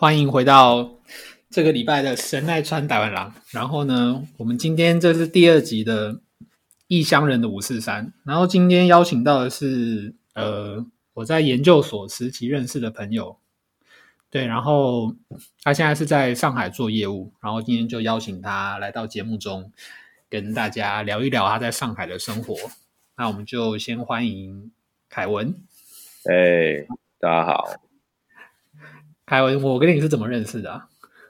欢迎回到这个礼拜的神奈川台湾郎。然后呢，我们今天这是第二集的异乡人的五四三。然后今天邀请到的是呃，我在研究所时期认识的朋友，对，然后他现在是在上海做业务。然后今天就邀请他来到节目中，跟大家聊一聊他在上海的生活。那我们就先欢迎凯文。哎，大家好。凯文，我跟你是怎么认识的？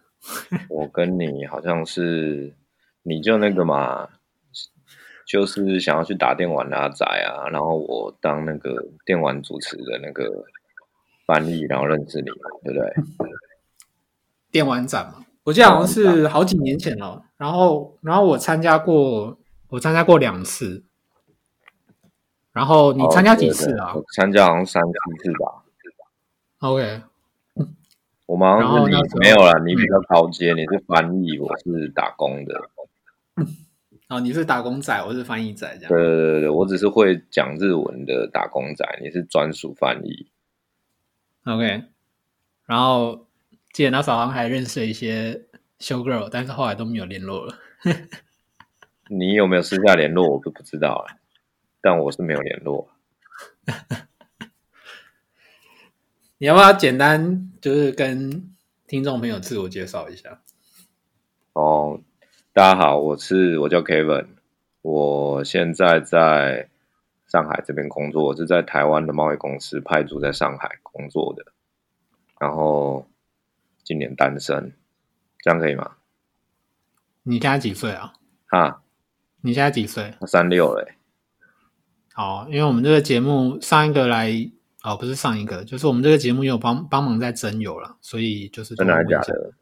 我跟你好像是，你就那个嘛，就是想要去打电玩阿仔啊，然后我当那个电玩主持的那个翻译，然后认识你，对不对？电玩展嘛，我记得好像是好几年前了。然后，然后我参加过，我参加过两次。然后你参加几次啊？参加好像三四次吧。OK。我忙是你没有了，你比较高阶，你是翻译，我是打工的。哦，你是打工仔，我是翻译仔，这样。对对对对，我只是会讲日文的打工仔，你是专属翻译。OK，然后记得那早上还认识了一些 show girl，但是后来都没有联络了。你有没有私下联络？我都不知道了，但我是没有联络。你要不要简单就是跟听众朋友自我介绍一下？哦，大家好，我是我叫 Kevin，我现在在上海这边工作，我是在台湾的贸易公司派驻在上海工作的，然后今年单身，这样可以吗？你现在几岁啊？啊，你现在几岁？三六嘞。好，因为我们这个节目上一个来。哦，不是上一个，就是我们这个节目有帮帮忙在征友了，所以就是真的还是假的？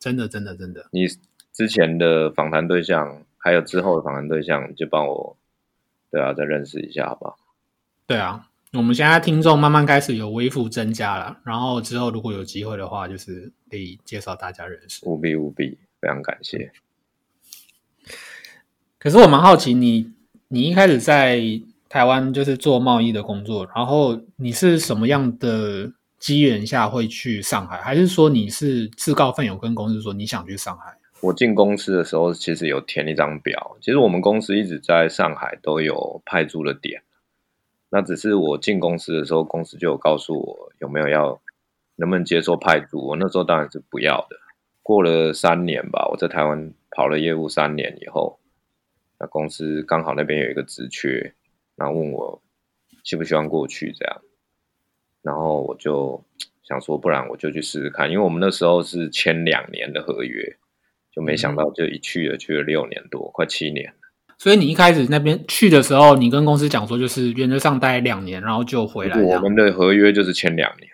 真的，真的，真的。你之前的访谈对象，还有之后的访谈对象，就帮我，对啊，再认识一下，好不好？对啊，我们现在听众慢慢开始有微幅增加了，然后之后如果有机会的话，就是可以介绍大家认识。务必务必，非常感谢。可是我蛮好奇，你你一开始在。台湾就是做贸易的工作，然后你是什么样的机缘下会去上海？还是说你是自告奋勇跟公司说你想去上海？我进公司的时候其实有填一张表，其实我们公司一直在上海都有派驻的点，那只是我进公司的时候，公司就有告诉我有没有要能不能接受派驻，我那时候当然是不要的。过了三年吧，我在台湾跑了业务三年以后，那公司刚好那边有一个职缺。然后问我希不希望过去这样，然后我就想说，不然我就去试试看，因为我们那时候是签两年的合约，就没想到就一去了去了六年多，快七年所以你一开始那边去的时候，你跟公司讲说，就是原则上待两年，然后就回来。我们的合约就是签两年。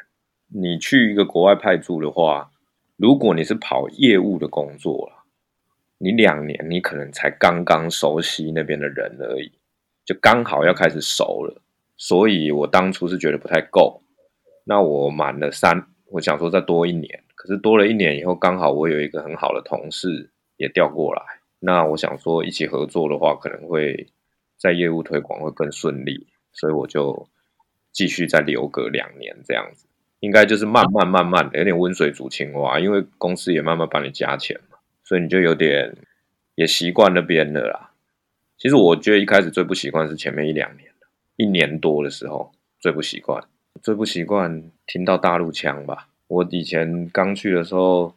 你去一个国外派驻的话，如果你是跑业务的工作了，你两年你可能才刚刚熟悉那边的人而已。就刚好要开始熟了，所以我当初是觉得不太够。那我满了三，我想说再多一年，可是多了一年以后，刚好我有一个很好的同事也调过来。那我想说一起合作的话，可能会在业务推广会更顺利，所以我就继续再留个两年这样子。应该就是慢慢慢慢的，有点温水煮青蛙，因为公司也慢慢帮你加钱嘛，所以你就有点也习惯那边的啦。其实我觉得一开始最不习惯是前面一两年一年多的时候最不习惯，最不习惯听到大陆腔吧。我以前刚去的时候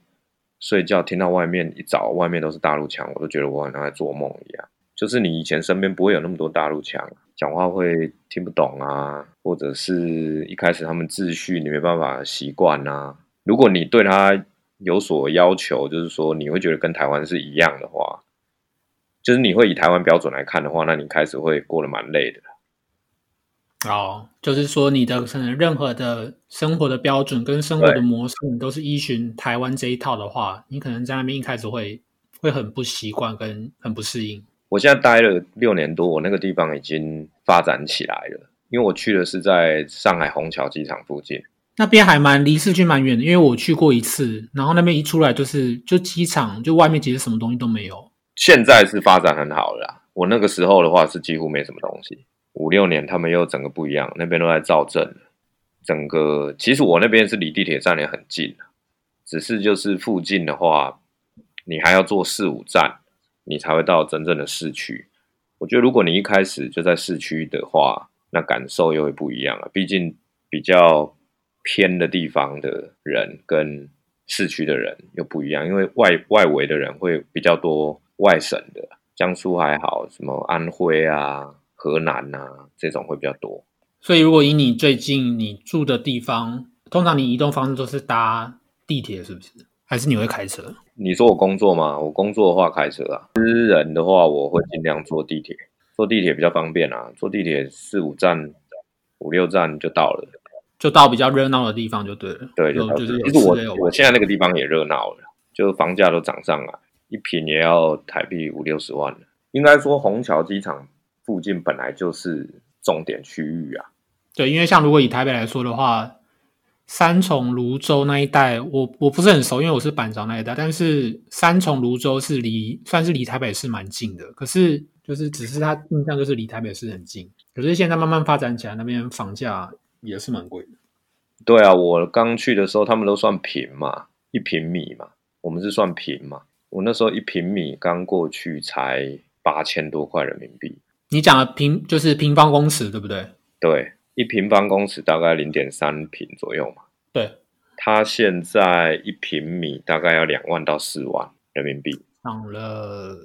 睡觉听到外面一早外面都是大陆腔，我都觉得我好像在做梦一样。就是你以前身边不会有那么多大陆腔，讲话会听不懂啊，或者是一开始他们秩序你没办法习惯啊。如果你对他有所要求，就是说你会觉得跟台湾是一样的话。就是你会以台湾标准来看的话，那你开始会过得蛮累的。哦，就是说你的可能任何的生活的标准跟生活的模式，你都是依循台湾这一套的话，你可能在那边一开始会会很不习惯，跟很不适应。我现在待了六年多，我那个地方已经发展起来了，因为我去的是在上海虹桥机场附近，那边还蛮离市区蛮远的，因为我去过一次，然后那边一出来就是就机场，就外面其实什么东西都没有。现在是发展很好了，我那个时候的话是几乎没什么东西。五六年他们又整个不一样，那边都在造镇整个其实我那边是离地铁站也很近只是就是附近的话，你还要坐四五站，你才会到真正的市区。我觉得如果你一开始就在市区的话，那感受又会不一样了。毕竟比较偏的地方的人跟市区的人又不一样，因为外外围的人会比较多，外省的，江苏还好，什么安徽啊、河南啊这种会比较多。所以如果以你最近你住的地方，通常你移动方式都是搭地铁，是不是？还是你会开车？你说我工作吗？我工作的话开车啊，私人的话我会尽量坐地铁，坐地铁比较方便啊，坐地铁四五站、五六站就到了。就到比较热闹的地方就对了。对，就就是其实我我现在那个地方也热闹了，就房价都涨上来，一平也要台币五六十万了。应该说虹桥机场附近本来就是重点区域啊。对，因为像如果以台北来说的话，三重、泸州那一带，我我不是很熟，因为我是板桥那一带。但是三重、泸州是离算是离台北市蛮近的，可是就是只是它印象就是离台北市很近。可是现在慢慢发展起来，那边房价也是蛮贵的。对啊，我刚去的时候他们都算平嘛，一平米嘛，我们是算平嘛。我那时候一平米刚过去才八千多块人民币，你讲的平就是平方公尺，对不对？对，一平方公尺大概零点三平左右嘛。对，它现在一平米大概要两万到四万人民币。涨了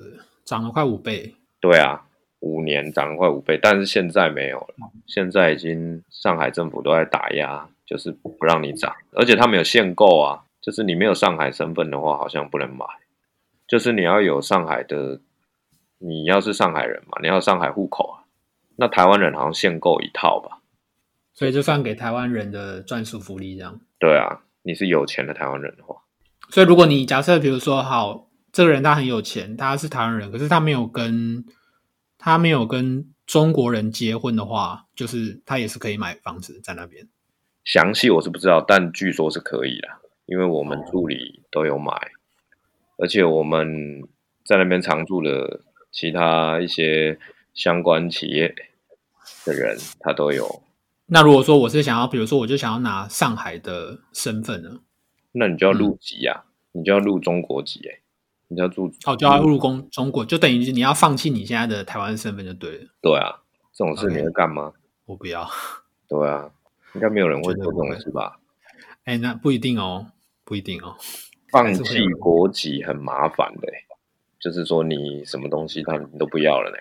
涨了快五倍。对啊，五年涨了快五倍，但是现在没有了，现在已经上海政府都在打压，就是不让你涨，而且他们有限购啊，就是你没有上海身份的话，好像不能买，就是你要有上海的，你要是上海人嘛，你要上海户口啊，那台湾人好像限购一套吧？所以就算给台湾人的专属福利这样。对啊，你是有钱的台湾人的话，所以如果你假设比如说好，这个人他很有钱，他是台湾人，可是他没有跟他没有跟中国人结婚的话，就是他也是可以买房子在那边。详细我是不知道，但据说是可以的，因为我们助理都有买，而且我们在那边常住的其他一些相关企业的人，他都有。那如果说我是想要，比如说我就想要拿上海的身份呢，那你就要入籍呀、你就要入中国籍哎、你就要住哦，就要入公中国，就等于你要放弃你现在的台湾身份就对了。对啊，这种事你会干吗？我不要，对啊，应该没有人会做这种事吧？哎，那不一定哦，不一定哦。放弃国籍很麻烦的、欸，就是说你什么东西他们都不要了呢、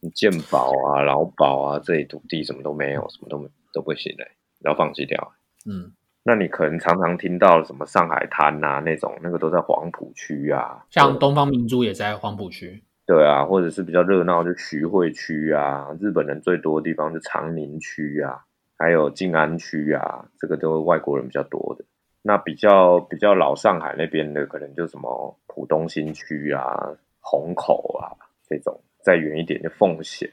你健保啊、劳保啊，这里土地什么都没有，什么都没都不行嘞、要放弃掉。嗯，那你可能常常听到什么上海滩啊那种，那个都在黄浦区啊，像东方明珠也在黄浦区。对啊，或者是比较热闹就徐汇区啊，日本人最多的地方就长宁区啊，还有静安区啊，这个都是外国人比较多的。那比较比较老上海那边的，可能就什么浦东新区啊、虹口啊这种，再远一点就奉贤。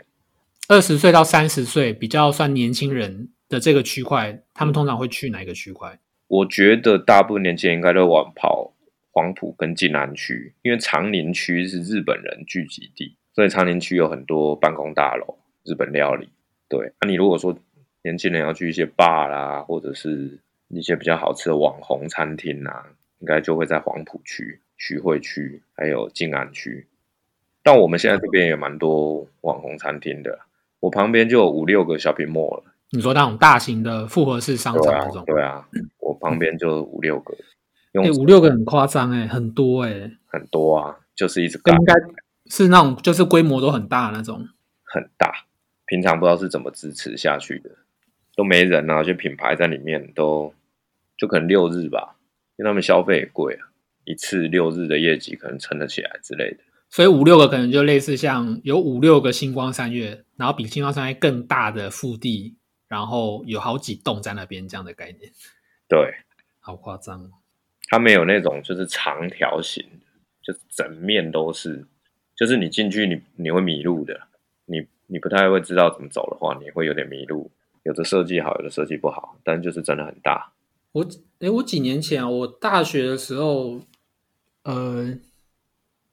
二十岁到三十岁比较算年轻人的这个区块，他们通常会去哪一个区块？我觉得大部分年轻人应该都往跑黄埔跟静安区，因为长宁区是日本人聚集地，所以长宁区有很多办公大楼、日本料理。对，那、你如果说年轻人要去一些 bar 啦，或者是一些比较好吃的网红餐厅啊，应该就会在黄埔区、徐汇区还有静安区。但我们现在这边也蛮多网红餐厅的，我旁边就有五六个小屏幕了。你说那种大型的复合式商场那种，，对啊，我旁边就五六个，用哎、五六个很夸张哎，很多哎、很多啊，就是一直干应该是那种就是规模都很大那种。很大，平常不知道是怎么支持下去的，都没人啊，就品牌在里面都就可能六日吧，因为他们消费也贵啊，一次六日的业绩可能撑得起来之类的。所以五六个可能就类似像有五六个星光三月，然后比星光三月更大的腹地，然后有好几栋在那边这样的概念，对，好夸张哦。他们有那种就是长条形，就是整面都是，就是你进去你你会迷路的，你你不太会知道怎么走的话，你会有点迷路。有的设计好，有的设计不好，但就是真的很大。我诶，我几年前啊，我大学的时候，呃，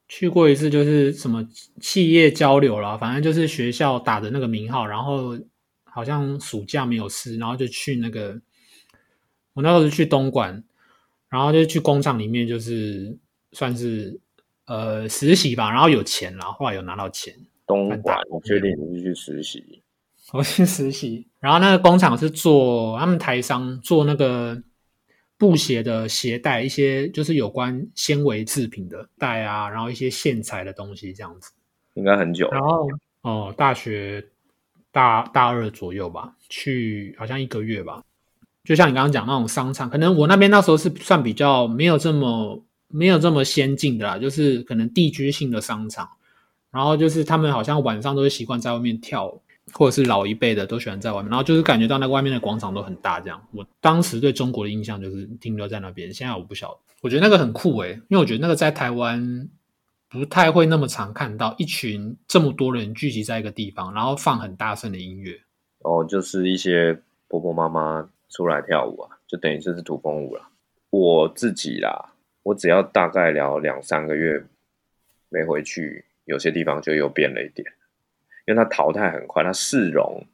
去过一次，就是什么企业交流啦，反正就是学校打的那个名号，然后好像暑假没有事，然后就去那个，我那时候是去东莞，然然后就去工厂里面，就是算是呃实习吧，然后有钱啦，后来有拿到钱，东莞，我确定你是去实习，我去实习，然后那个工厂是做他们台商做那个布鞋的鞋带，一些就是有关纤维制品的带啊，然后一些线材的东西这样子。应该很久然。后哦，大学大大二左右吧，去好像一个月吧。就像你刚刚讲那种商场，可能我那边那时候是算比较没有这么没有这么先进的啦，就是可能地区性的商场。然后就是他们好像晚上都会习惯在外面跳舞，或者是老一辈的都喜欢在外面，然后就是感觉到那个外面的广场都很大这样。我当时对中国的印象就是停留在那边，现在我不晓得。我觉得那个很酷诶、因为我觉得那个在台湾不太会那么常看到一群这么多人聚集在一个地方，然后放很大声的音乐。哦，就是一些婆婆妈妈出来跳舞啊，就等于就是土风舞啦。我自己啦，我只要大概聊两三个月没回去，有些地方就又变了一点，因为它淘汰很快，它市容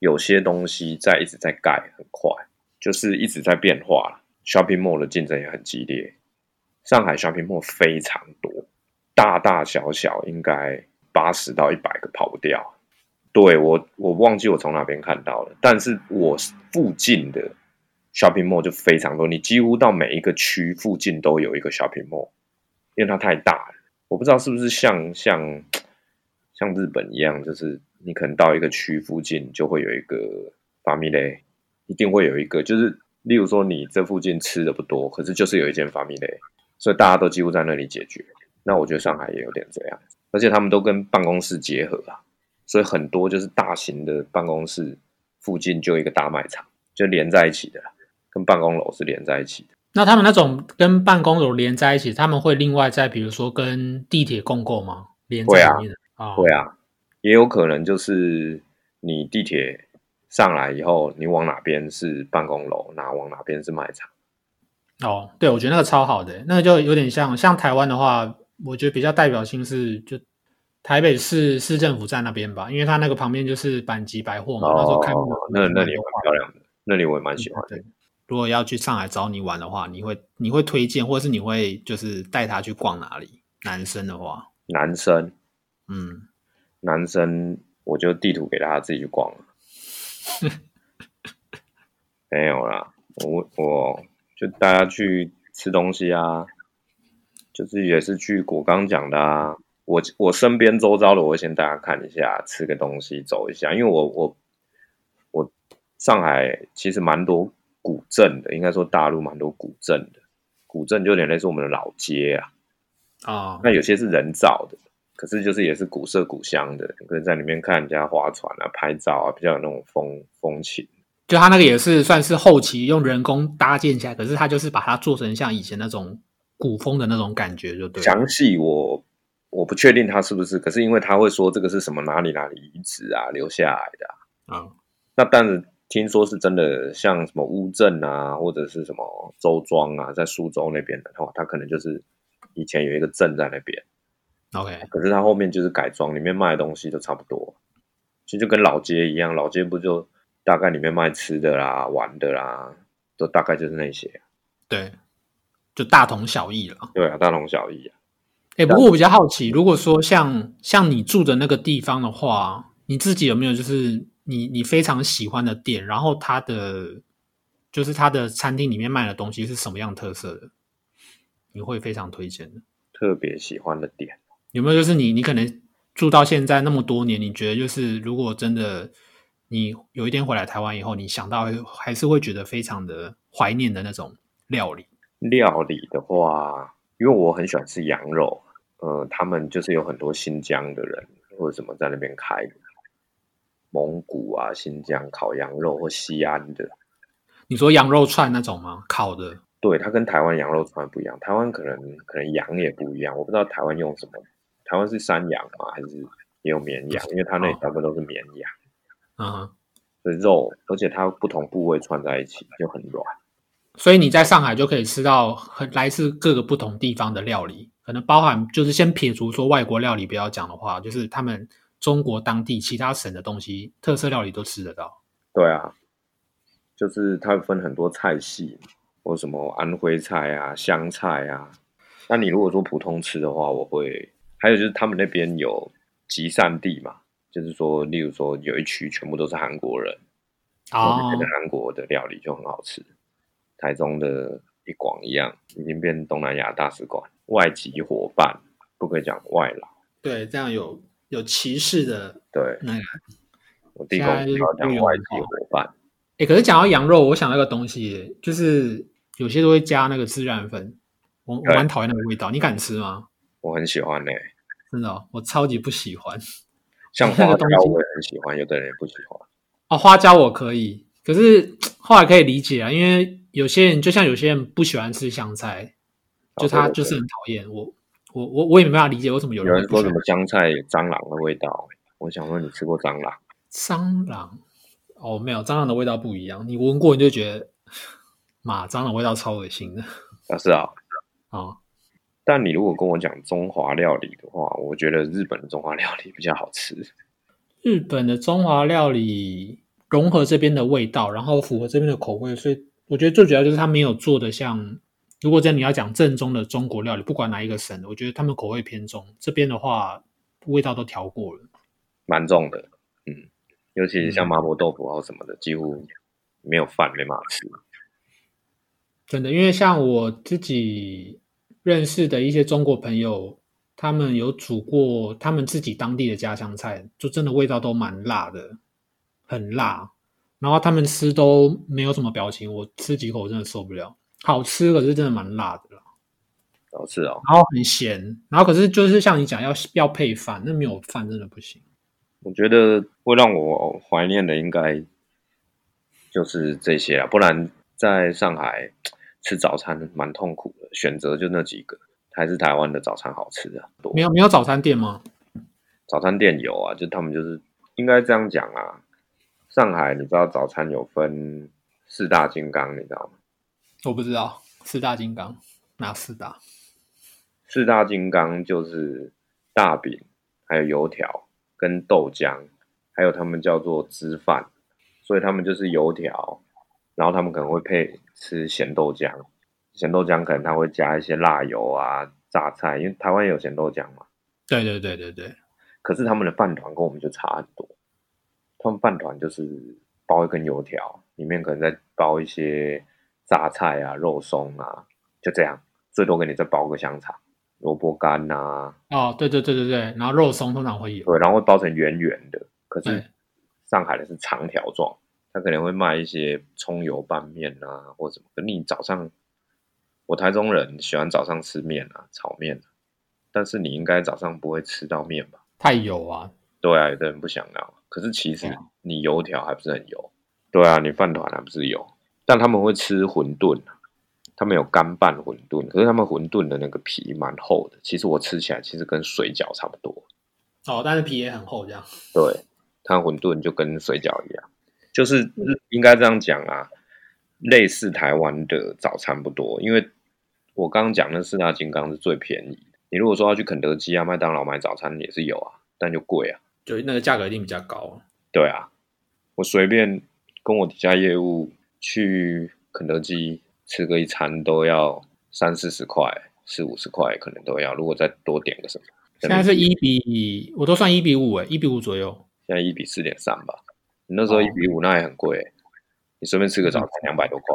有些东西在一直在盖，很快，就是一直在变化。Shopping mall 的竞争也很激烈，上海 Shopping mall 非常多，大大小小应该八十到一百个跑不掉。对我，我忘记我从哪边看到了，但是我附近的 shopping mall 就非常多，你几乎到每一个区附近都有一个 shopping mall，因为它太大了。我不知道是不是像像像日本一样，就是你可能到一个区附近就会有一个 family，一定会有一个，就是例如说你这附近吃的不多，可是就是有一间 family，所以大家都几乎在那里解决。那我觉得上海也有点这样，而且他们都跟办公室结合啊。所以很多就是大型的办公室附近就一个大卖场，就连在一起的，跟办公楼是连在一起的。那他们那种跟办公楼连在一起，他们会另外再比如说跟地铁共购吗？连在里面的啊，会啊，也有可能就是你地铁上来以后，你往哪边是办公楼，哪往哪边是卖场。哦，对，我觉得那个超好的，那个就有点像像台湾的话，我觉得比较代表性是就台北市市政府站那边吧，因为它那个旁边就是板吉百货嘛，那时候开幕那那里也蛮漂亮的，那里我也蛮喜欢的。对，如果要去上海找你玩的话，你会你会推荐，或者是你会就是带他去逛哪里？男生的话，男生，嗯，男生，我就地图给大家自己去逛了。没有啦，我我就大家去吃东西啊，就是也是去我刚讲的啊。我我身边周遭的，我会先大家看一下，吃个东西，走一下，因为我我我上海其实蛮多古镇的，应该说大陆蛮多古镇的，古镇就有点类似我们的老街啊。啊、那有些是人造的，可是就是也是古色古香的，你可以在里面看人家划船啊、拍照啊，比较有那种风风情。就他那个也是算是后期用人工搭建起来，可是他就是把它做成像以前那种古风的那种感觉，就对。详细我我不确定它是不是，可是因为他会说这个是什么哪里哪里遗址啊留下来的啊、啊、那但是听说是真的，像什么乌镇啊，或者是什么周庄啊，在苏州那边的话，它可能就是以前有一个镇在那边，OK，可是它后面就是改装，里面卖的东西都差不多，其实就跟老街一样，老街不就大概里面卖吃的啦、玩的啦，都大概就是那些。对，就大同小异了。对啊，大同小异啊。哎，不过我比较好奇，如果说像像你住的那个地方的话，你自己有没有就是你你非常喜欢的店，然后它的就是它的餐厅里面卖的东西是什么样特色的，你会非常推荐的？特别喜欢的点，有没有就是你你可能住到现在那么多年，你觉得就是如果真的你有一天回来台湾以后，你想到还是会觉得非常的怀念的那种料理？料理的话，因为我很喜欢吃羊肉，呃，他们就是有很多新疆的人或者什么在那边开的，蒙古啊、新疆烤羊肉或西安的，你说羊肉串那种吗？烤的？对，它跟台湾羊肉串不一样，台湾可能可能羊也不一样，我不知道台湾用什么，台湾是山羊吗？还是也有绵羊？因为它那里大部分都是绵羊嗯哼。的肉，而且它不同部位串在一起就很软。所以你在上海就可以吃到很来自各个不同地方的料理，可能包含就是先撇除说外国料理不要讲的话，就是他们中国当地其他省的东西特色料理都吃得到。对啊，就是它分很多菜系，或什么安徽菜啊、湘菜啊。那你如果说普通吃的话，我会还有就是他们那边有集散地嘛，就是说，例如说有一区全部都是韩国人，哦那边的韩国的料理就很好吃。台中的一广一样，已经变东南亚大使馆，外籍伙伴不可以讲外劳。对，这样有有歧视的对那个。我地公现在就是要讲外籍好伙伴，哎，可是讲到羊肉，我想到一个东西，就是有些都会加那个孜然粉，我我对蛮讨厌那个味道。你敢吃吗？我很喜欢呢、真的哦、我超级不喜欢。像花椒我也很喜欢，有的人也不喜欢。哦，花椒我可以，可是后来可以理解啊，因为有些人就像有些人不喜欢吃香菜，就他就是很讨厌我，我我我也没办法理解为什么有有人说什么香菜有蟑螂的味道，我想问你吃过蟑螂？蟑螂。哦，没有，蟑螂的味道不一样，你闻过你就觉得，妈，蟑螂味道超恶心的啊，是啊。啊。但你如果跟我讲中华料理的话，我觉得日本的中华料理比较好吃。日本的中华料理融合这边的味道，然后符合这边的口味，所以我觉得最主要就是它没有做的像，如果真的你要讲正宗的中国料理，不管哪一个省的，我觉得他们口味偏重。这边的话，味道都调过了。蛮重的，嗯，尤其是像嗯麻婆豆腐啊什么的，几乎没有饭没办法吃。真的，因为像我自己认识的一些中国朋友，他们有煮过他们自己当地的家乡菜，就真的味道都蛮辣的，很辣。然后他们吃都没有什么表情，我吃几口真的受不了。好吃，可是真的蛮辣的啦。好吃哦，然后很咸，然后可是就是像你讲要要配饭，那没有饭真的不行。我觉得会让我怀念的应该就是这些啊，不然在上海吃早餐蛮痛苦的，选择就那几个，还是台湾的早餐好吃啊。多没有没有早餐店吗？早餐店有啊，就他们就是应该这样讲啊。上海你知道早餐有分四大金刚，你知道吗？我不知道，四大金刚哪四大？四大金刚就是大饼，还有油条跟豆浆，还有他们叫做汁饭，所以他们就是油条，然后他们可能会配吃咸豆浆，咸豆浆可能他会加一些辣油啊、榨菜，因为台湾有咸豆浆嘛。对对对对对，可是他们的饭团跟我们就差很多，他们饭团就是包一根油条，里面可能再包一些榨菜啊、肉松啊，就这样，最多给你再包个香肠、萝卜干呐、哦，对对对对对，然后肉松通常会有，对，然后会包成圆圆的。可是上海的是长条状，它可能会卖一些葱油拌面啊，或什么。可你早上，我台中人喜欢早上吃面啊，炒面、啊，但是你应该早上不会吃到面吧？太油啊，对啊，有的人不想要，可是其实你油条还不是很油。对啊，你饭团还不是油，但他们会吃馄饨啊，他们有干拌馄饨，可是他们馄饨的那个皮蛮厚的，其实我吃起来其实跟水饺差不多。哦，但是皮也很厚，这样。对，它馄饨就跟水饺一样，就是日应该这样讲啊，类似台湾的早餐不多，因为我刚刚讲那四大金刚是最便宜的。你如果说要去肯德基啊、麦当劳买早餐也是有啊，但就贵啊。就那个价格一定比较高。对啊，我随便跟我底下业务去肯德基吃个一餐都要三四十块、四五十块，可能都要。如果再多点个什么，现在是一比，我都算一比五诶，一比五左右。现在一比四点三吧。你那时候哦一比五，那也很贵欸、你随便吃个早餐两百多块，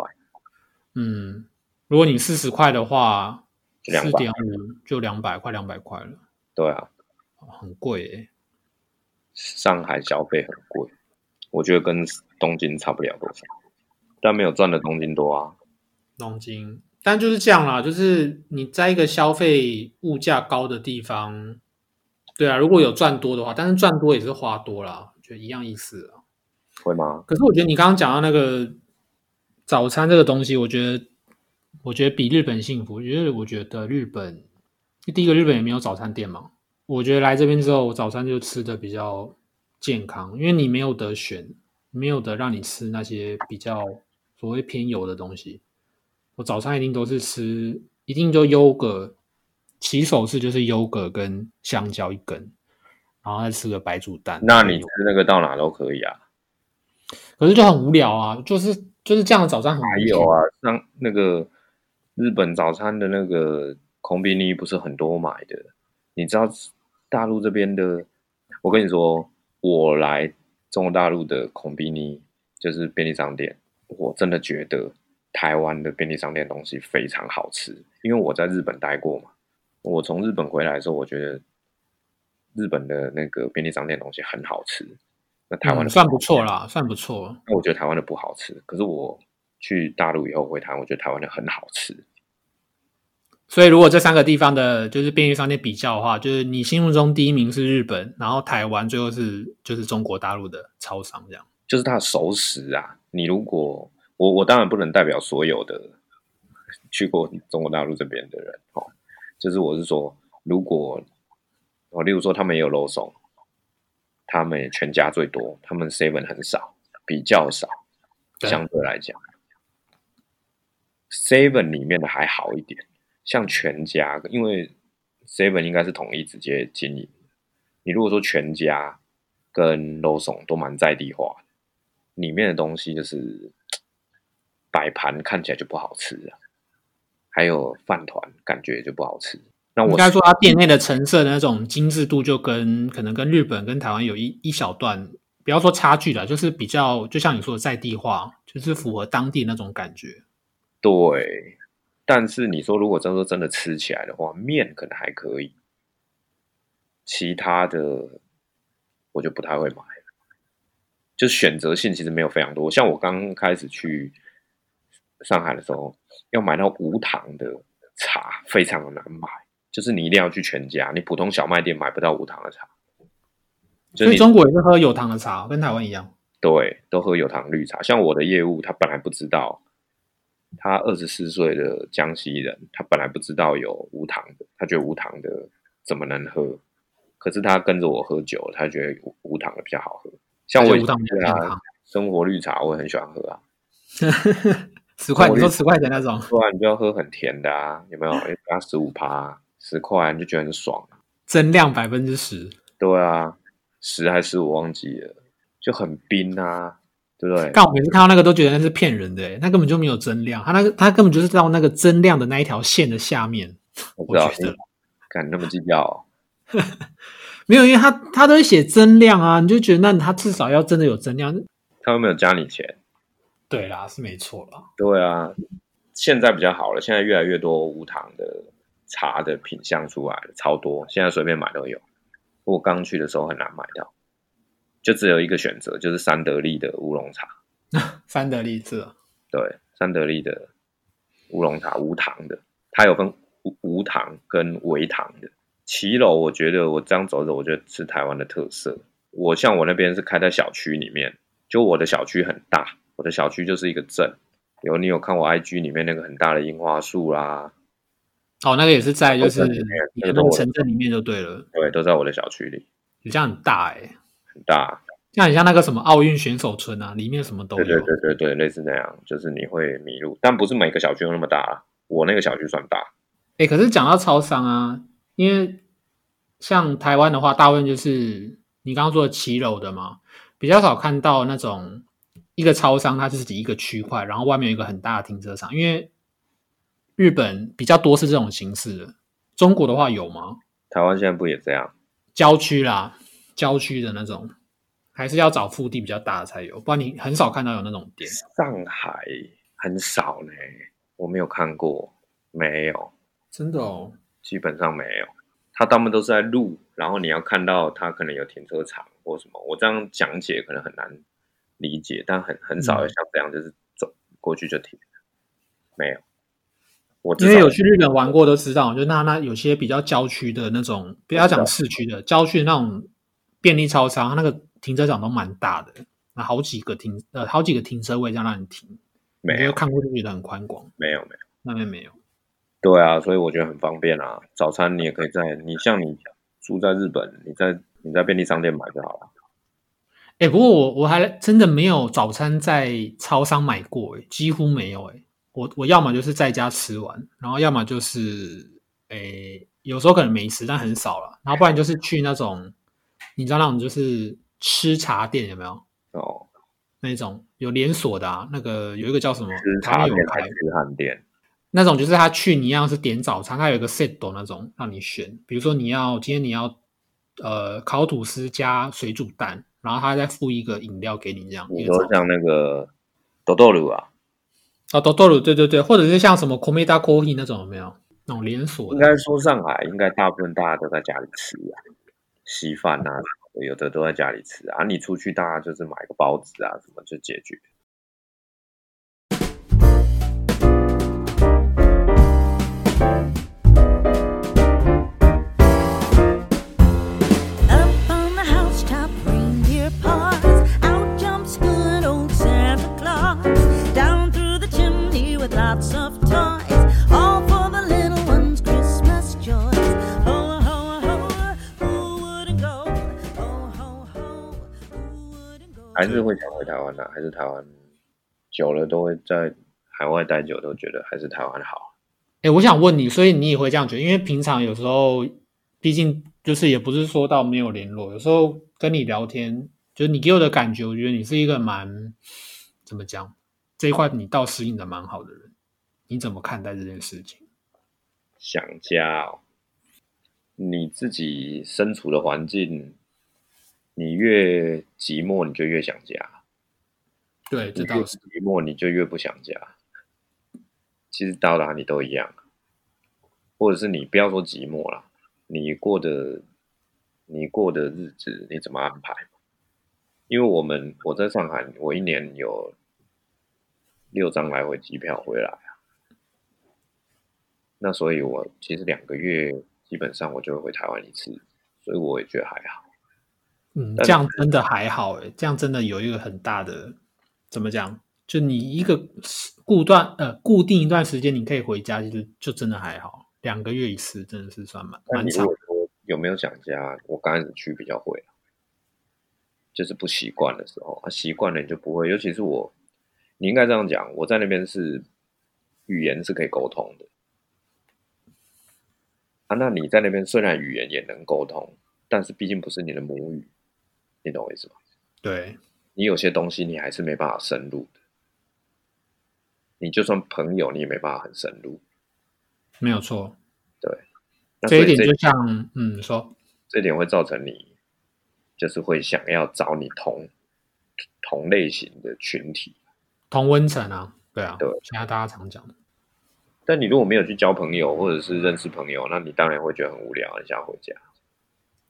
嗯，如果你四十块的话，就200四点五就两百，快两百块了，对啊，哦很贵诶。上海消费很贵，我觉得跟东京差不了多少，但没有赚的东京多啊。东京，但就是这样啦，就是你在一个消费物价高的地方，对啊，如果有赚多的话，但是赚多也是花多啦，就一样意思啊。会吗？可是我觉得你刚刚讲到那个早餐这个东西，我觉得我觉得比日本幸福。因为我觉得日本第一个日本也没有早餐店嘛，我觉得来这边之后，我早餐就吃的比较健康，因为你没有得选，没有得让你吃那些比较所谓偏油的东西。我早餐一定都是吃，一定就优格，起手式就是优格跟香蕉一根，然后再吃个白煮蛋。那你吃那个到哪都可以啊。可是就很无聊啊，就是就是这样的早餐很还有啊，像那个日本早餐的那个空比尼不是很多买的，你知道大陆这边的，我跟你说，我来中国大陆的空比尼就是便利商店，我真的觉得台湾的便利商店东西非常好吃，因为我在日本待过嘛，我从日本回来的时候，我觉得日本的那个便利商店东西很好吃。那台湾的、算不错啦，算不错。那我觉得台湾的不好吃，可是我去大陆以后回台湾，我觉得台湾的很好吃。所以，如果这三个地方的就是便利商店比较的话，就是你心目中第一名是日本，然后台湾，最后是就是中国大陆的超商这样。就是它的熟食啊，你如果我我当然不能代表所有的 去过中国大陆这边的人哦，就是我是说，如果哦，例如说他们也有肉松。他们全家最多，他们 seven 很少，比较少，相对来讲，seven 里面的还好一点。像全家，因为 seven 应该是统一直接经营。你如果说全家跟 l o s o n 都蛮在地化，里面的东西就是摆盘看起来就不好吃啊，还有饭团感觉就不好吃。应该说，它店内的成色的那种精致度，就跟可能跟日本跟台湾有一一小段，不要说差距了，就是比较，就像你说的在地化，就是符合当地那种感觉。对，但是你说如果真说真的吃起来的话，面可能还可以，其他的我就不太会买了。就选择性其实没有非常多，像我刚开始去上海的时候，要买到无糖的茶，非常的难买。就是你一定要去全家，你普通小卖店买不到无糖的茶。所以中国也是喝有糖的茶，跟台湾一样。对，都喝有糖绿茶。像我的业务，他本来不知道，他二十四岁的江西人，他本来不知道有无糖的，他觉得无糖的怎么能喝？可是他跟着我喝酒，他觉得无糖的比较好喝。像我无糖对啊，生活绿茶我也很喜欢喝啊。十块，你说十块钱那种，不然你就要喝很甜的啊？有没有？加十五趴。十块你就觉得很爽增量百分之十，对啊，十还是我忘记了，就很冰啊，对不对？但我每次看到那个都觉得那是骗人的，那根本就没有增量，他那个他根本就是到那个增量的那一条线的下面。我觉得，敢那么计较？没有，因为他他都会写增量啊，你就觉得那他至少要真的有增量，他有没有加你钱？对啦，是没错啦。对啊，现在比较好了，现在越来越多无糖的。茶的品相出来了，超多，现在随便买都有。我刚去的时候很难买到，就只有一个选择，就是三得利的乌龙茶。三得利是？对，三得利的乌龙茶无糖的，它有分无无糖跟微糖的。骑楼，我觉得我这样走走，我觉得是台湾的特色。我像我那边是开在小区里面，就我的小区很大，我的小区就是一个镇。有你有看我 IG 里面那个很大的樱花树啦？哦，那个也是在就是那个城镇里面就对了，对，都在我的小区里，你这样很大哎，很大，像很像那个什么奥运选手村啊，里面什么都有，对对对对，类似那样，就是你会迷路，但不是每个小区都那么大，我那个小区算大。哎，可是讲到超商啊，因为像台湾的话，大部分就是你刚刚说的骑楼的嘛，比较少看到那种一个超商它自己一个区块，然后外面有一个很大的停车场，因为。日本比较多是这种形式的，中国的话有吗？台湾现在不也这样？郊区啦，郊区的那种，还是要找腹地比较大的才有，不然你很少看到有那种店。上海很少呢，我没有看过，没有，真的哦，基本上没有。他他们都是在路，然后你要看到他可能有停车场或什么。我这样讲解可能很难理解，但很很少有像这样，就是走过去就停，没有。因为有去日本玩过都知道，就那那有些比较郊区的那种，不要讲市区的郊区的那种便利超商，那个停车场都蛮大的，那好几个停呃好几个停车位这样让你停，没有看过就觉得很宽广，没有没有那边没有，对啊，所以我觉得很方便啊。早餐你也可以在你像你住在日本，你在你在便利商店买就好了。哎，不过我我还真的没有早餐在超商买过，哎，几乎没有，哎。我我要么就是在家吃完，然后要么就是诶，有时候可能没吃，但很少了。然后不然就是去那种，你知道那种就是吃茶店有没有？哦，那种有连锁的啊，那个有一个叫什么吃茶店还是饭店？那种，就是他去你一样是点早餐，他有一个 set 那种让你选，比如说你要今天你要呃烤吐司加水煮蛋，然后他再附一个饮料给你这样。你说像那个豆豆乳啊，啊多多鲁，对对对，或者是像什么 Komeda Coffee 那种有没有？那种连锁的，应该说上海应该大部分大家都在家里吃啊，稀饭啊，有的都在家里吃啊。你出去大家就是买个包子啊，什么就解决。还是会想回台湾的、还是台湾久了都会在海外待久，都觉得还是台湾好。哎，我想问你，所以你也会这样觉得？因为平常有时候，毕竟就是也不是说到没有联络，有时候跟你聊天，就是你给我的感觉，我觉得你是一个蛮怎么讲这一块你倒适应的蛮好的人。你怎么看待这件事情？想家、哦，你自己身处的环境，你越寂寞，你就越想家；对，这倒是。寂寞，你就越不想家。其实到哪里都一样，或者是你不要说寂寞啦，你过的你过的日子你怎么安排？因为我们我在上海，我一年有六张来回机票回来啊，那所以我其实两个月基本上我就会回台湾一次，所以我也觉得还好。嗯，这样真的还好诶，这样真的有一个很大的怎么讲？就你一个固段呃固定一段时间你可以回家，其实就真的还好，两个月一次真的是算蛮蛮长有没有想家，我刚开始去比较会啊，就是不习惯的时候，啊，习惯了你就不会。尤其是我，你应该这样讲，我在那边是语言是可以沟通的啊。那你在那边虽然语言也能沟通，但是毕竟不是你的母语，你懂我意思吗？对，你有些东西你还是没办法深入的，你就算朋友你也没办法很深入。没有错。那这这一点就像嗯说这点会造成你就是会想要找你同同类型的群体，同温层啊，对啊，对现在大家常讲的。但你如果没有去交朋友或者是认识朋友，那你当然会觉得很无聊，很想回家。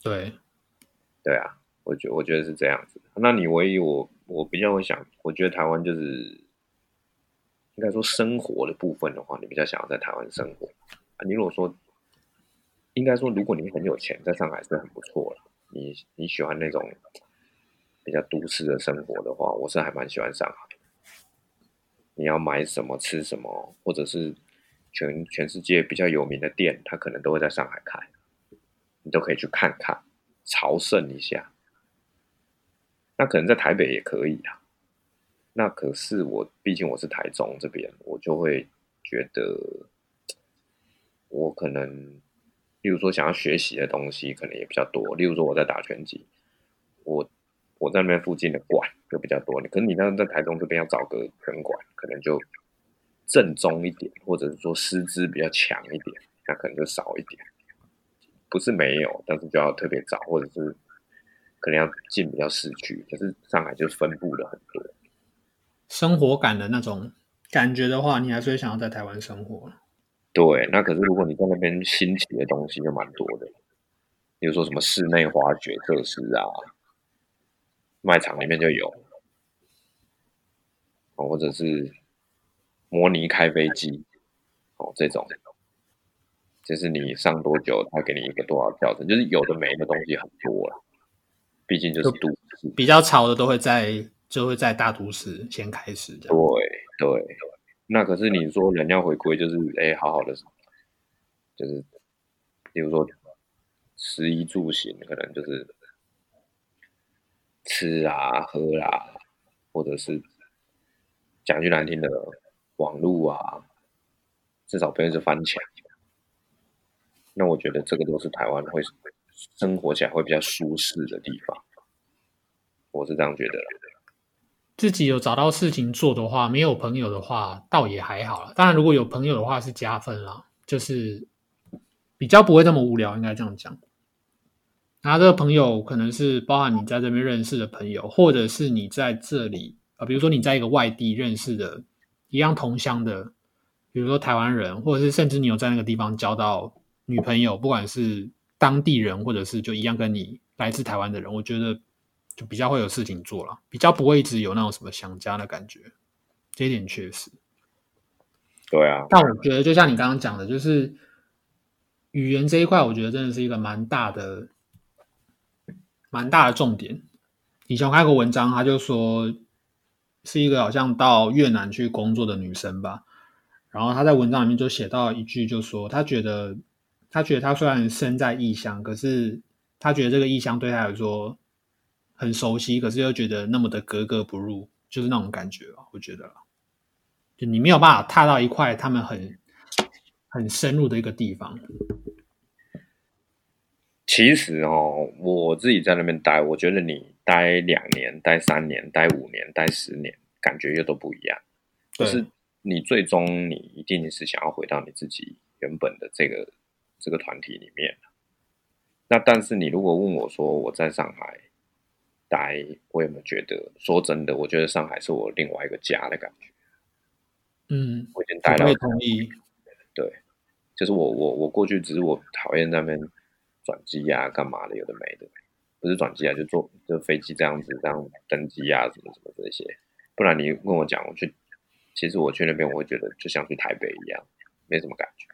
对，对啊，我觉我觉得是这样子。那你唯一我我比较会想，我觉得台湾就是应该说生活的部分的话，你比较想要在台湾生活啊。你如果说应该说，如果你很有钱，在上海是很不错了。你你喜欢那种比较都市的生活的话，我是还蛮喜欢上海。你要买什么吃什么，或者是全全世界比较有名的店，它可能都会在上海开，你都可以去看看，朝圣一下。那可能在台北也可以啊。那可是我毕竟我是台中这边，我就会觉得我可能，例如说想要学习的东西可能也比较多。例如说我在打拳击，我我在那边附近的馆就比较多。你可是你那在台中这边要找个拳馆，可能就正宗一点，或者是说师资比较强一点，那可能就少一点。不是没有，但是就要特别找，或者是可能要进比较市区。可是上海就分布了很多。生活感的那种感觉的话，你还是会想要在台湾生活。对，那可是如果你在那边新奇的东西就蛮多的，比如说什么室内滑雪设施啊，卖场里面就有，哦，或者是模拟开飞机，哦，这种，就是你上多久，他给你一个多少票程，就是有的没的东西很多了，毕竟就是都市。比较潮的都会在就会在大都市先开始这样。对对，那可是你说人要回归，就是哎，好好的，就是比如说食衣住行，可能就是吃啊、喝啦、或者是讲句难听的网络啊，至少不会是翻墙。那我觉得这个都是台湾会生活起来会比较舒适的地方，我是这样觉得。自己有找到事情做的话，没有朋友的话，倒也还好了。当然，如果有朋友的话是加分啦，就是比较不会那么无聊，应该这样讲。然后这个朋友可能是包含你在这边认识的朋友，或者是你在这里啊、比如说你在一个外地认识的一样同乡的，比如说台湾人，或者是甚至你有在那个地方交到女朋友，不管是当地人，或者是就一样跟你来自台湾的人，我觉得就比较会有事情做了，比较不会一直有那种什么想家的感觉，这一点确实。对啊，但我觉得就像你刚刚讲的，就是语言这一块，我觉得真的是一个蛮大的、蛮大的重点。以前我看过文章，他就说是一个好像到越南去工作的女生吧，然后她在文章里面就写到一句，就说她觉得，她觉得他虽然身在异乡，可是他觉得这个异乡对他来说很熟悉，可是又觉得那么的格格不入，就是那种感觉吧，我觉得。就你没有办法踏到一块他们很很深入的一个地方。其实哦，我自己在那边待，我觉得你待两年、待三年、待五年、待十年，感觉又都不一样。就是你最终你一定是想要回到你自己原本的这个这个团体里面。那但是你如果问我说我在上海待，我有没有觉得？说真的，我觉得上海是我另外一个家的感觉。嗯，我已经待到我也同意。对，就是我我我过去只是我讨厌那边转机啊，干嘛的，有的没的，不是转机啊，就坐就飞机这样子这样登机啊，什么什么这些。不然你跟我讲，我去，其实我去那边，我会觉得就像去台北一样，没什么感觉。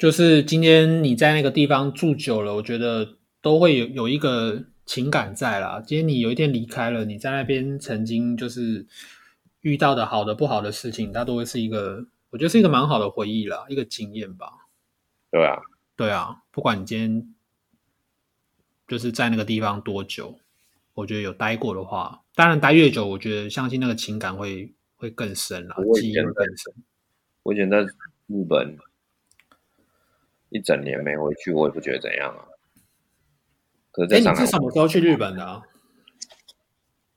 就是今天你在那个地方住久了，我觉得都会有有一个情感在啦。今天你有一天离开了，你在那边曾经就是遇到的好的、不好的事情，它都会是一个，我觉得是一个蛮好的回忆啦，一个经验吧。对啊，对啊，不管你今天就是在那个地方多久，我觉得有待过的话，当然待越久，我觉得相信那个情感会会更深啦，记忆更深。我以前在日本一整年没回去，我也不觉得怎样啊。可是，哎，你在上海是，什么时候去日本的啊？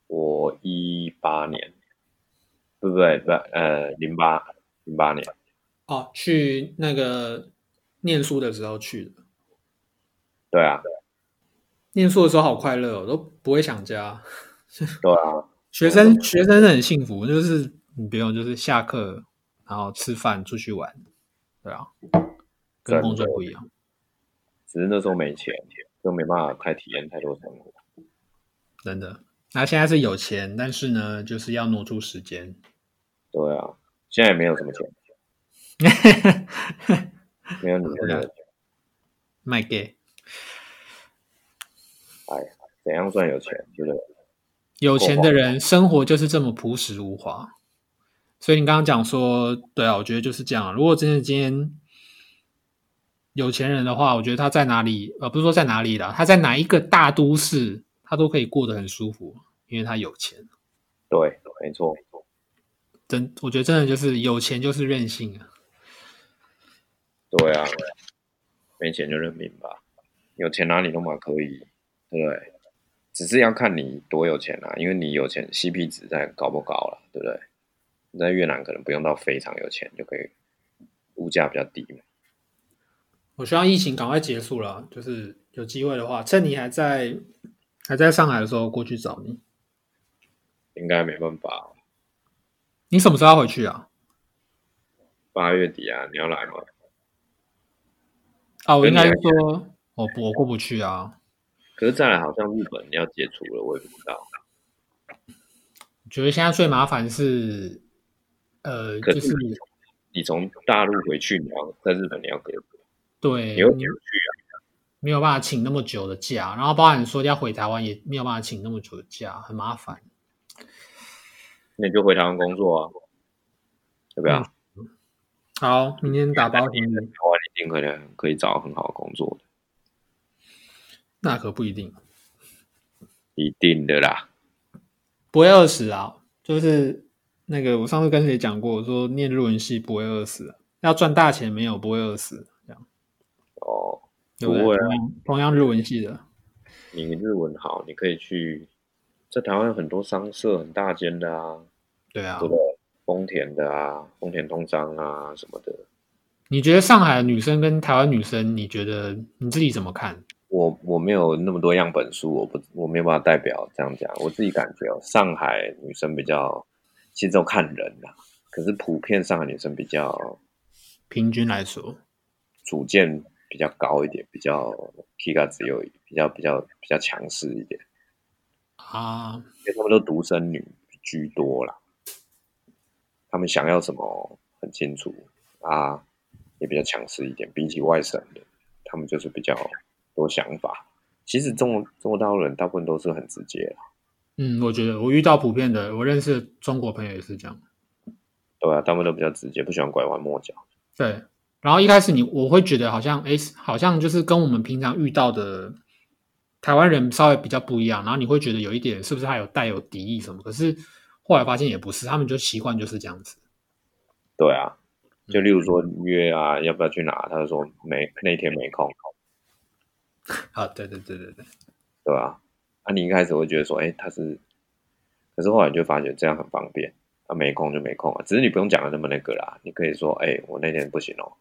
我一八年，对不对不，呃，零八零八年，哦，去那个念书的时候去的。对啊，念书的时候好快乐哦，都不会想家。对啊，学生学生是很幸福，就是你不用就是下课然后吃饭出去玩，对啊，跟工作不一样。只是那时候没钱，就没办法太体验太多生活。真的。那现在是有钱，但是呢，就是要挪出时间。对啊，现在也没有什么钱，没有你那个钱。卖给哎，怎样算有钱？就是？有钱的人，生活就是这么朴实无华。所以你刚刚讲说，对啊，我觉得就是这样啊。如果真的今天有钱人的话，我觉得他在哪里，呃，不是说在哪里啦，他在哪一个大都市，他都可以过得很舒服，因为他有钱。对，没错。真，我觉得真的就是有钱就是任性啊。对啊，没钱就认命吧，有钱哪里都嘛可以，对不对？只是要看你多有钱啊，因为你有钱，CP 值在高不高了，对不对？你在越南可能不用到非常有钱就可以，物价比较低嘛。我希望疫情赶快结束了，就是有机会的话，趁你还在还在上海的时候过去找你。应该没办法，你什么时候要回去啊？八月底啊，你要来吗？啊，我应该说，我我过不去啊。可是再来好像日本要解除了，我也不知道。我觉得现在最麻烦是，呃，可就是是你从大陆回去，你要在日本你要隔离，对你会回你去啊？没有办法请那么久的假，然后包含说要回台湾也没有办法请那么久的假，很麻烦。那你就回台湾工作啊，对不对啊？好，明天打包行李，台湾一定可能可以找到很好的工作的，那可不一定，一定的啦。不会饿死啊。就是那个我上次跟谁讲过，我说念日文系不会饿死，要赚大钱没有不会饿死，哦，对不会啊同样同样日文系的，你日文好，你可以去在台湾有很多商社很大间的啊，对啊对，不对？丰田的啊，丰田通商啊什么的。你觉得上海的女生跟台湾女生，你觉得你自己怎么看？我我没有那么多样本书，我不我没有办法代表这样讲。我自己感觉哦，上海女生比较，其实都看人啦。可是普遍上海女生比较平均来说，主见比较高一点，比较 K 嘎只有比较比较比较强势一点，啊，因为他们都独生女居多啦。他们想要什么很清楚啊，也比较强势一点。比起外省的，他们就是比较多想法。其实中国中国大陆人大部分都是很直接啦，嗯，我觉得我遇到普遍的，我认识的中国朋友也是这样。对啊，他们都比较直接，不喜欢拐弯抹角。对，然后一开始你我会觉得好像，哎，好像就是跟我们平常遇到的台湾人稍微比较不一样，然后你会觉得有一点是不是还有带有敌意什么？可是后来发现也不是，他们就习惯就是这样子。对啊，就例如说约啊，要不要去哪？他就说没那天没空，啊，对对对对对，对啊、啊？你一开始会觉得说，哎，他是，可是后来你就发觉这样很方便，他没空就没空啊，只是你不用讲的那么那个啦，你可以说，哎，我那天不行哦，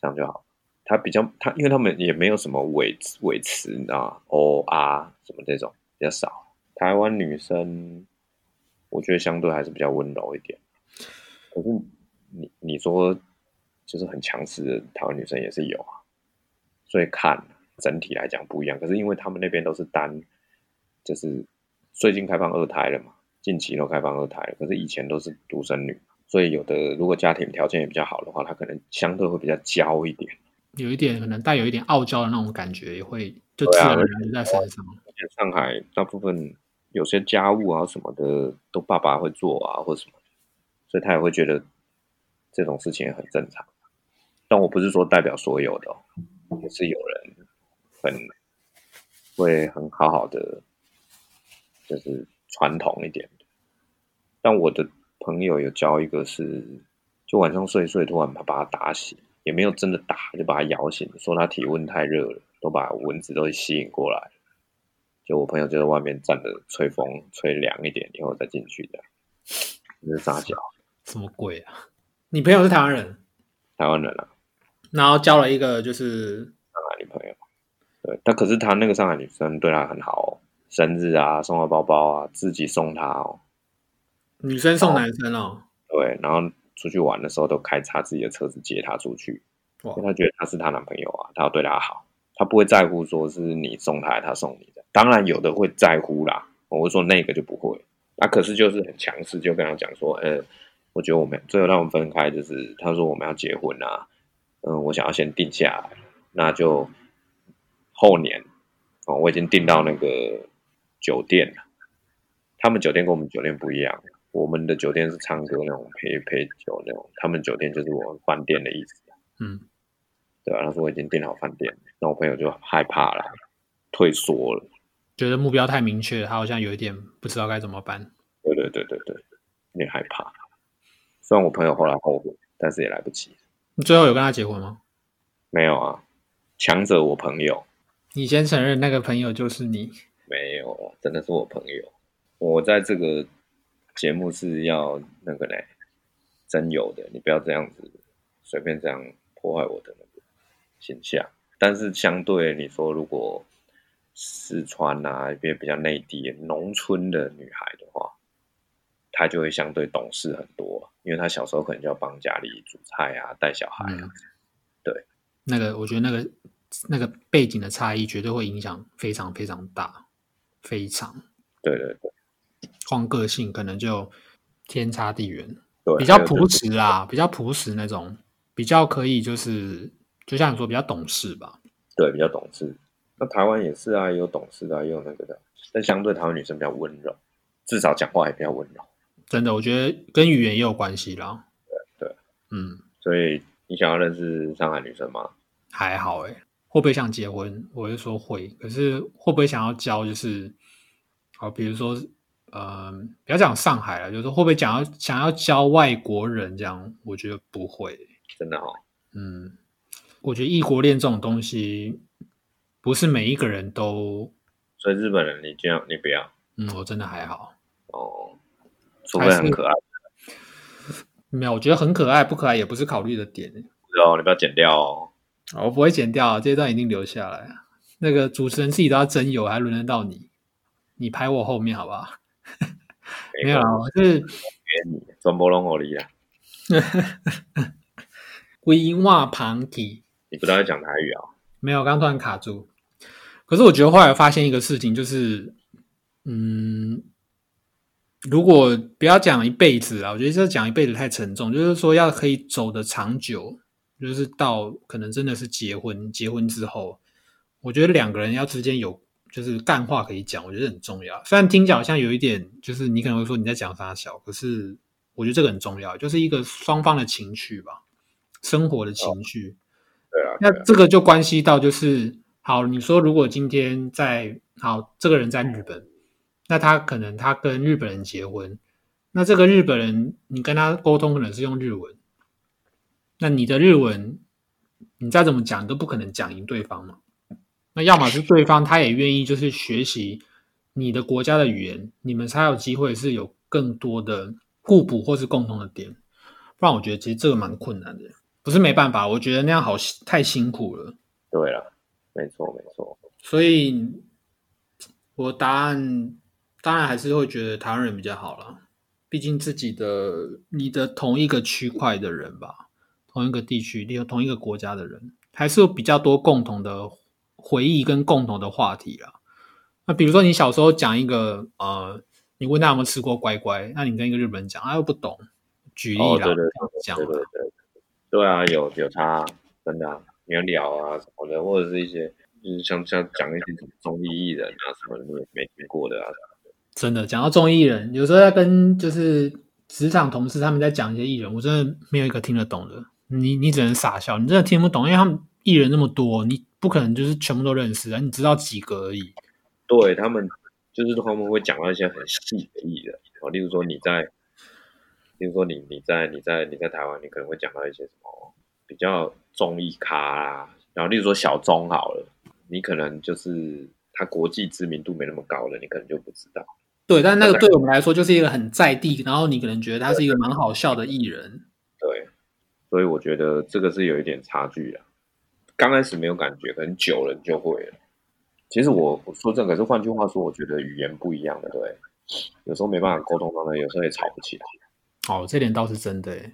这样就好。他比较他，因为他们也没有什么尾尾词，你知道吗？哦啊什么这种比较少。台湾女生，我觉得相对还是比较温柔一点。可是你你说就是很强势的台湾女生也是有啊，所以看整体来讲不一样。可是因为他们那边都是单，就是最近开放二胎了嘛，近期都开放二胎了，可是以前都是独生女，所以有的如果家庭条件也比较好的话，他可能相对会比较娇一点。有一点可能带有一点傲娇的那种感觉，也会就自然而然就在身上。而且上海大部分有些家务啊什么的，都爸爸会做啊，或什么，所以他也会觉得这种事情也很正常。但我不是说代表所有的、哦，也是有人很会很好好的，就是传统一点的。但我的朋友有教一个是，就晚上睡一睡，突然把把他打醒，也没有真的打，就把他摇醒，说他体温太热了，都把蚊子都吸引过来。就我朋友就在外面站着吹风，吹凉一点以后再进去的，这是撒娇。什么鬼啊？你朋友是台湾人，台湾人啊，然后交了一个就是上海女朋友，对，但可是他那个上海女生对他很好哦，生日啊送他包包啊，自己送他哦，女生送男生哦，对，然后出去玩的时候都开他自己的车子接他出去，哇。因为他觉得他是她男朋友啊，他要对她好，他不会在乎说是你送他还是他送你的，当然有的会在乎啦，我会说那个就不会，啊，可是就是很强势，就跟他讲说，呃，我觉得我们最后让我们分开，就是他说我们要结婚啊，嗯，我想要先定下来，那就后年哦，我已经订到那个酒店了。他们酒店跟我们酒店不一样，我们的酒店是唱歌那种陪陪酒那种，他们酒店就是我们饭店的意思，嗯，对啊、他说我已经订好饭店了，那我朋友就害怕了，退缩了。觉得目标太明确，他好像有一点不知道该怎么办。对对对对对，有点害怕。虽然我朋友后来后悔，但是也来不及。你最后有跟他结婚吗？没有啊，强者我朋友你先承认那个朋友就是你，没有啊，真的是我朋友。我在这个节目是要那个嘞，真有的，你不要这样子随便这样破坏我的那个形象。但是相对你说，如果四川啊，一边比较内地农村的女孩的话，她就会相对懂事很多，因为她小时候可能就要帮家里煮菜啊、带小孩啊。嗯那个我觉得那个那个背景的差异绝对会影响非常非常大，非常对对对光个性可能就天差地远，对，比较朴实啦，比较朴实那种，比较可以就是就像你说比较懂事吧。对，比较懂事。那台湾也是啊，也有懂事的、啊，也有那个的，但相对台湾女生比较温柔，至少讲话也比较温柔。真的，我觉得跟语言也有关系啦。对对，嗯，所以你想要认识上海女生吗？还好诶、会不会想结婚？我是说会，可是会不会想要交？就是，好，比如说，呃，不要讲上海了，就是说会不会讲要想要教外国人这样？我觉得不会。真的哦，嗯，我觉得异国恋这种东西，不是每一个人都，所以日本人你这样你不要，嗯，我真的还好。哦，除非很可爱，没有，我觉得很可爱，不可爱也不是考虑的点。哦，你不要剪掉哦。哦我不会剪掉啊，这一段一定留下来啊。那个主持人自己都要真有，还轮得到你？你排我后面好不好？没有啦，我是给你，全部拢我你啊！规划旁体，你不知道在讲台语啊？没有，刚刚突然卡住。可是我觉得后来发现一个事情，就是，嗯，如果不要讲一辈子啊，我觉得这讲一辈子太沉重，就是说要可以走得长久，就是到可能真的是结婚，结婚之后，我觉得两个人要之间有就是干话可以讲，我觉得很重要。虽然听起来好像有一点，就是你可能会说你在讲啥小，可是我觉得这个很重要，就是一个双方的情绪吧，生活的情绪。对啊，那这个就关系到就是，好，你说如果今天在好这个人在日本，那他可能他跟日本人结婚，那这个日本人你跟他沟通可能是用日文，那你的日文你再怎么讲都不可能讲赢对方嘛。那要么是对方他也愿意就是学习你的国家的语言，你们才有机会是有更多的互补或是共同的点。不然我觉得其实这个蛮困难的。不是没办法，我觉得那样好太辛苦了，对了，没错没错，所以我答案当然还是会觉得台湾人比较好了，毕竟自己的你的同一个区块的人吧，同一个地区，例如同一个国家的人，还是有比较多共同的回忆跟共同的话题啦。那比如说你小时候讲一个呃，你问他有没有吃过乖乖，那你跟一个日本人讲，他又不懂，举例啦，哦对对对对啊，有有差，真的啊，你要聊啊什么的，或者是一些就是像像讲一些什么综艺艺人啊什么的，你也没听过的啊，真的讲到综艺人，有时候在跟就是职场同事他们在讲一些艺人，我真的没有一个听得懂的。你你只能傻笑，你真的听不懂，因为他们艺人那么多，你不可能就是全部都认识啊，你知道几个而已。对他们就是他们会讲到一些很细的艺人啊，例如说你在，例如说你你在你在你在台湾，你可能会讲到一些什么比较综艺咖啊，然后例如说小钟好了，你可能就是他国际知名度没那么高了，你可能就不知道。对，但那个对我们来说就是一个很在地，然后你可能觉得他是一个蛮好笑的艺人。对，所以我觉得这个是有一点差距的。刚开始没有感觉，可能久了你就会了。其实我我说这个，可是换句话说，我觉得语言不一样的，对，有时候没办法沟通到那，有时候也吵不起来。哦，这点倒是真的诶。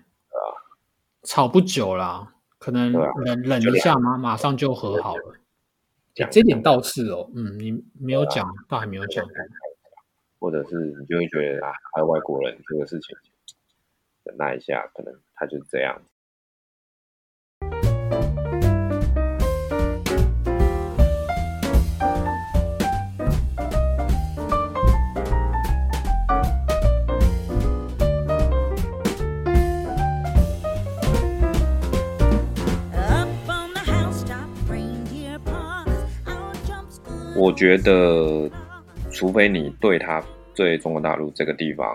吵不久啦，可能忍啊冷冷一下嘛，马上就和好了。讲这点倒是哦，嗯，你没有讲，倒还没有讲过。或者是你就会觉得啊，还有外国人这个事情，忍耐一下，可能他就是这样。我觉得，除非你对他对中国大陆这个地方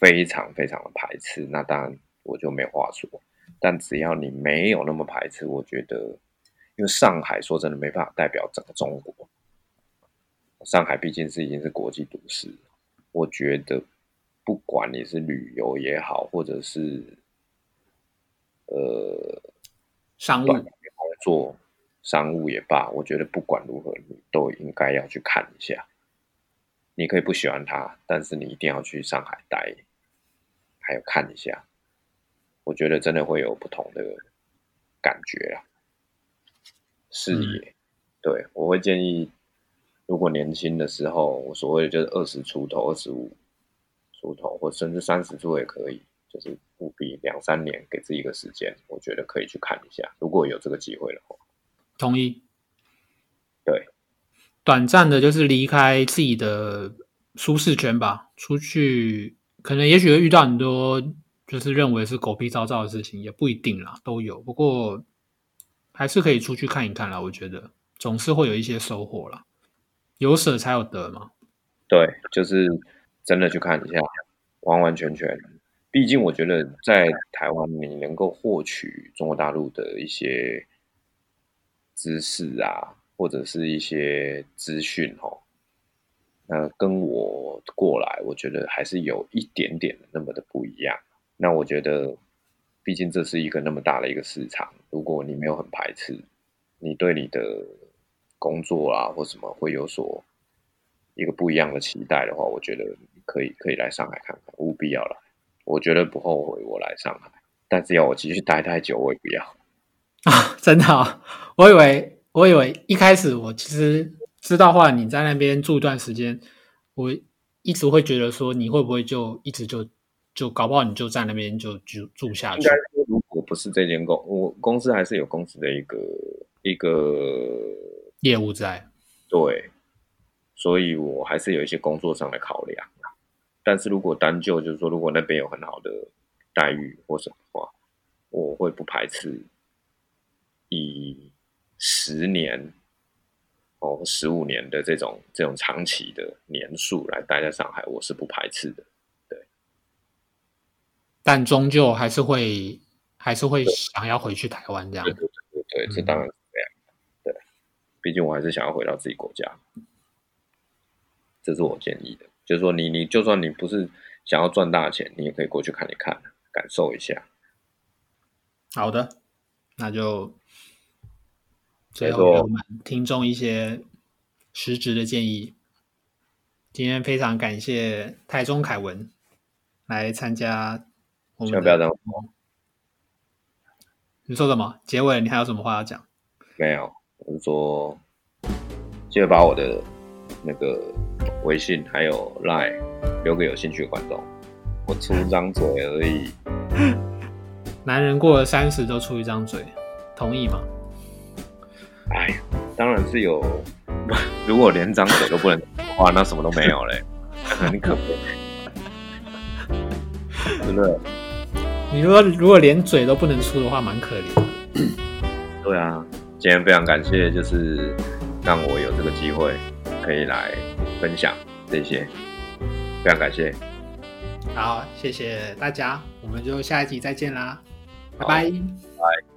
非常非常的排斥，那当然我就没话说。但只要你没有那么排斥，我觉得，因为上海说真的没办法代表整个中国，上海毕竟是已经是国际都市，我觉得不管你是旅游也好，或者是呃商务工作、商务也罢，我觉得不管如何，你都应该要去看一下。你可以不喜欢它，但是你一定要去上海待，还有看一下。我觉得真的会有不同的感觉啊，视野。对我会建议，如果年轻的时候，我所谓的就是二十出头、二十五出头，或甚至三十出也可以，就是务必两三年给自己一个时间，我觉得可以去看一下，如果有这个机会的话。同意。对，短暂的，就是离开自己的舒适圈吧，出去可能也许会遇到很多就是认为是狗屁糟糟的事情，也不一定啦，都有。不过还是可以出去看一看啦，我觉得总是会有一些收获啦。有舍才有得嘛。对，就是真的去看一下，完完全全。毕竟我觉得在台湾，你能够获取中国大陆的一些知识啊，或者是一些资讯哦，那跟我过来，我觉得还是有一点点那么的不一样。那我觉得，毕竟这是一个那么大的一个市场，如果你没有很排斥，你对你的工作啊或什么会有所一个不一样的期待的话，我觉得可以可以来上海看看，务必要来。我觉得不后悔我来上海，但是要我继续待太久，我也不要。啊，真的、哦，我以为我以为一开始我其实知道话你在那边住一段时间，我一直会觉得说你会不会就一直就就搞不好你就在那边就住住下去应该。如果不是这间公，我公司还是有公司的一个一个业务在，对，所以我还是有一些工作上的考量啊但是如果单就就是说，如果那边有很好的待遇或什么的话，我会不排斥以十年哦十五年的这种这种长期的年数来待在上海，我是不排斥的。对但终究还是会还是会想要回去台湾这样对。对对对对，这当然是这样。对，毕竟我还是想要回到自己国家，这是我建议的。就是说你，你就算你不是想要赚大钱，你也可以过去看一看，感受一下。好的，那就最后给我们听众一些实质的建议。今天非常感谢台中凯文来参加我们的。千万不要这样你说什么？结尾你还有什么话要讲？没有，我是说，记得把我的那个微信还有 Line 留给有兴趣的观众。我出张嘴而已，男人过了三十都出一张嘴，同意吗？哎呀，当然是有。如果连张嘴都不能的话，那什么都没有嘞，很可悲，真的。你说如果连嘴都不能出的话，蛮可怜的。对啊，今天非常感谢，就是让我有这个机会可以来分享这些，非常感谢。好，谢谢大家，我们就下一集再见啦，拜好拜。拜。